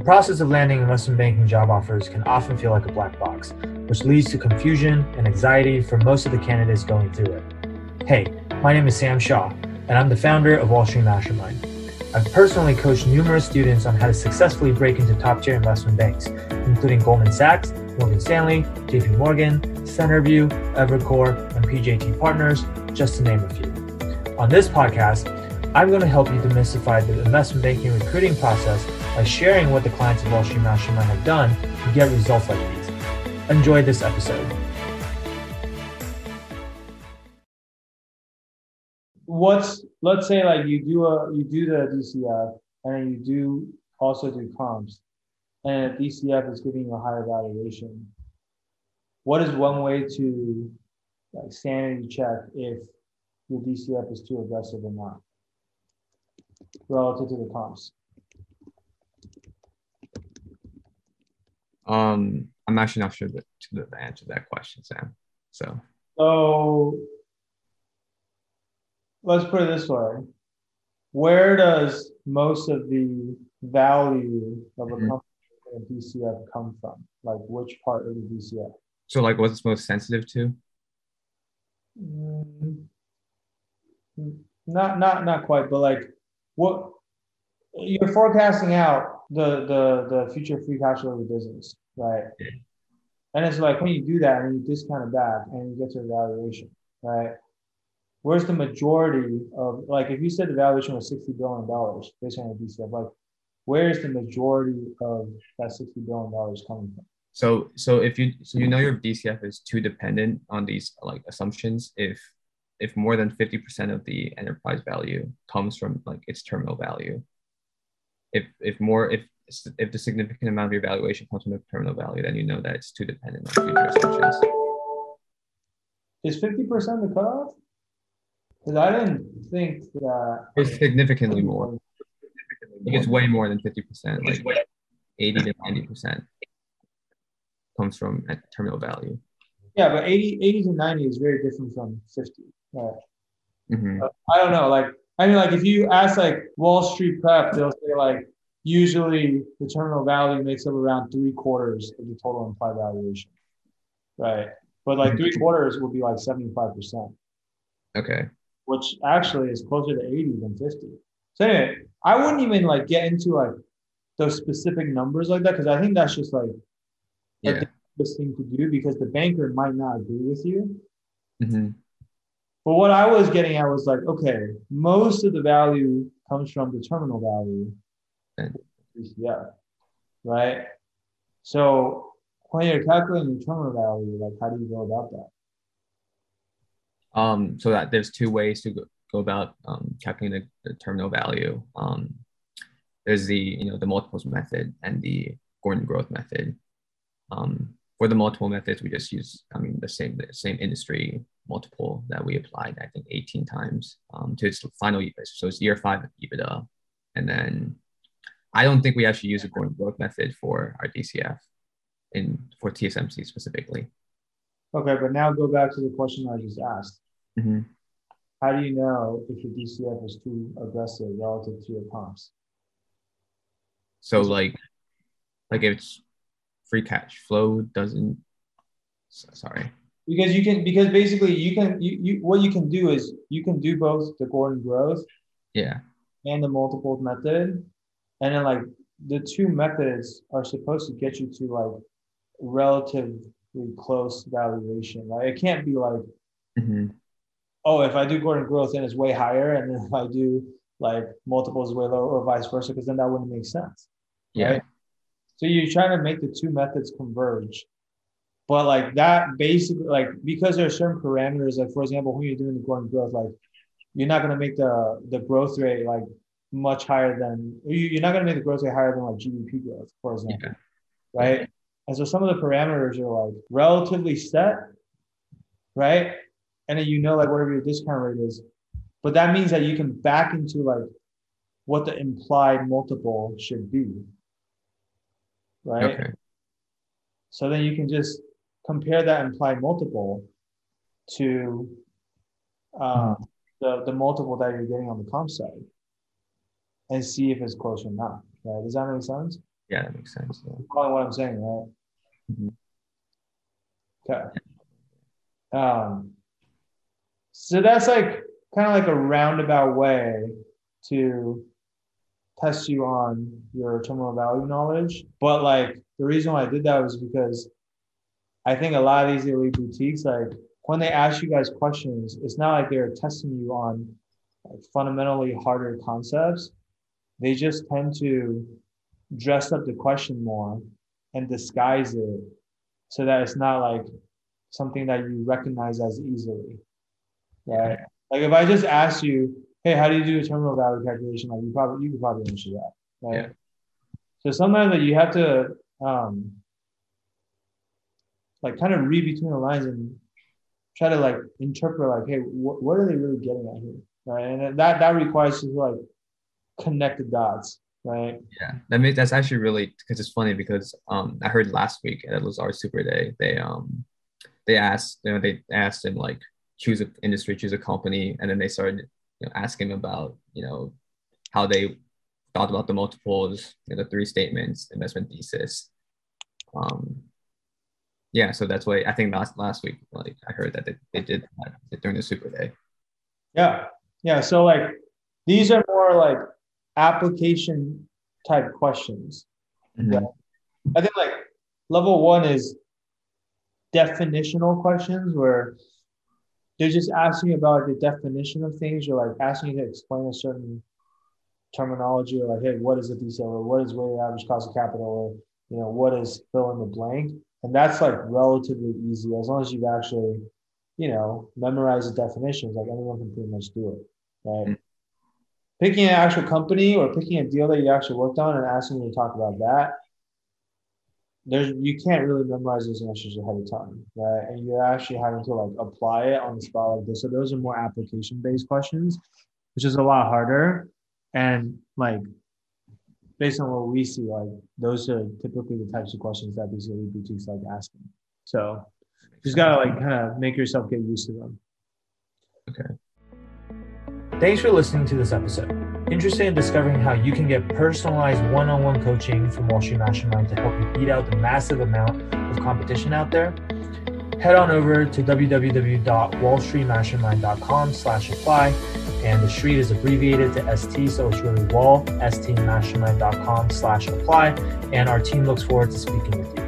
The process of landing investment banking job offers can often feel like a black box, which leads to confusion and anxiety for most of the candidates going through it. Hey, my name is Sam Shaw, and I'm the founder of Wall Street Mastermind. I've personally coached numerous students on how to successfully break into top tier investment banks, including Goldman Sachs, Morgan Stanley, JP Morgan, Centerview, Evercore, and PJT Partners, just to name a few. On this podcast, I'm going to help you demystify the investment banking recruiting process by sharing what the clients of Wall Street Mastermind have done to get results like these. Enjoy this episode. What's let's say like you do a you do the DCF and you do also do comps, and DCF is giving you a higher valuation. What is one way to like sanity check if your DCF is too aggressive or not relative to the comps? Um, I'm actually not sure the, the answer to that question, Sam. So, so let's put it this way: Where does most of the value of a Mhm. company in DCF come from? Like which part of the DCF? so like, what's most sensitive to? Mm, Not not not quite, but like what you're forecasting out the the the future free cash flow of the business, right? And it's like when you do that and you discount it back and you get to a valuation, right? Where's the majority of like if you said the valuation was sixty billion dollars based on your DCF, like where's the majority of that sixty billion dollars coming from? So, so if you so you know your DCF is too dependent on these like assumptions. If if more than fifty percent of the enterprise value comes from like its terminal value, if if more if if the significant amount of your valuation comes from the terminal value, then you know that it's too dependent on future assumptions. Is fifty percent the cutoff? Because I didn't think that It's significantly more. It's way more than fifty percent, like eighty to ninety percent comes from at terminal value. Yeah, but 80, 80 to 90 is very different from 50. Right. Mhm. I don't know. Like, I mean, like if you ask like Wall Street prep, they'll say like usually the terminal value makes up around three quarters of the total implied valuation. Right. But like three quarters would be like 75%, Okay. which actually is closer to 80 than 50. So anyway, I wouldn't even like get into like those specific numbers like that because I think that's just like a Yeah. dangerous thing to do because the banker might not agree with you. Mhm. But what I was getting at was like, okay, most of the value comes from the terminal value, Okay. DCF, right? So when you're calculating the terminal value, like how do you go about that? Um, so that there's two ways to go, go about um, calculating the, the terminal value. Um, there's the you know the multiples method and the Gordon growth method. Um, for the multiple methods, we just use I mean the same the same industry multiple that we applied I think 18 times um, to its final year. So it's year five EBITDA, and then I don't think we actually use a Gordon growth method for our DCF in for TSMC specifically. Okay, but now go back to the question I just asked. Mhm. How do you know if your DCF is too aggressive relative to your comps? So like, like if it's free cash flow doesn't. Sorry. Because you can, because basically you can, you, you what you can do is you can do both the Gordon growth Yeah. and the multiples method. And then like the two methods are supposed to get you to like relatively close valuation, right? It can't be like, Mhm. oh, if I do Gordon growth, then it's way higher. And then if I do like multiples way lower or vice versa, because then that wouldn't make sense. Yeah. Right. So you're trying to make the two methods converge. But like that basically like because there are certain parameters, like for example, when you're doing the Gordon growth, like you're not gonna make the the growth rate like much higher than you- you're not gonna make the growth rate higher than like GDP growth, for example. Yeah. Right. And so some of the parameters are like relatively set, right? And then you know like whatever your discount rate is. But that means that you can back into like what the implied multiple should be. Right. Okay. So then you can just compare that implied multiple to uh, the, the multiple that you're getting on the comp side and see if it's close or not. Right? Does that make sense? Yeah, that makes sense. Yeah. Following what I'm saying, right? Mhm. Okay. Um, so that's like kind of like a roundabout way to test you on your terminal value knowledge. But like the reason why I did that was because I think a lot of these elite boutiques, like when they ask you guys questions, it's not like they're testing you on like, fundamentally harder concepts. They just tend to dress up the question more and disguise it so that it's not like something that you recognize as easily. Right. Like if I just asked you, hey, how do you do a terminal value calculation? Like you probably you could probably answer that. Right. Yeah. So sometimes that you have to um like kind of read between the lines and try to like interpret like, hey, wh- what are they really getting at here? Right. And that that requires to like connect the dots, right? Yeah, that makes that's actually really because it's funny because um I heard last week at Lazard Super Day they um they asked you know they asked him like choose an industry choose a company and then they started you know asking him about you know how they thought about the multiples you know, the three statements investment thesis um yeah so that's why I think last last week like I heard that they, they did that during the Super Day Yeah. Yeah. So like these are more like application type questions. Mhm. Yeah. I think like level one is definitional questions where they're just asking about the definition of things. You're like asking you to explain a certain terminology or like, hey, what is a DCF or what is weighted average cost of capital or you know, what is fill in the blank? And that's like relatively easy as long as you've actually, you know, memorized the definitions, like anyone can pretty much do it. Right. Mm. Picking an actual company or picking a deal that you actually worked on and asking you to talk about that, there's you can't really memorize those answers ahead of time, right? And you're actually having to like apply it on the spot like this. So those are more application based questions, which is a lot harder. And like based on what we see, like those are typically the types of questions that these elite boutiques like asking. So just gotta like kind of make yourself get used to them. Okay. Thanks for listening to this episode. Interested in discovering how you can get personalized one on one coaching from Wall Street Mastermind to help you beat out the massive amount of competition out there? Head on over to www.wallstreetmastermind.com slash apply. And the street is abbreviated to ST, so it's really wall, stmastermind.com slash apply. And our team looks forward to speaking with you.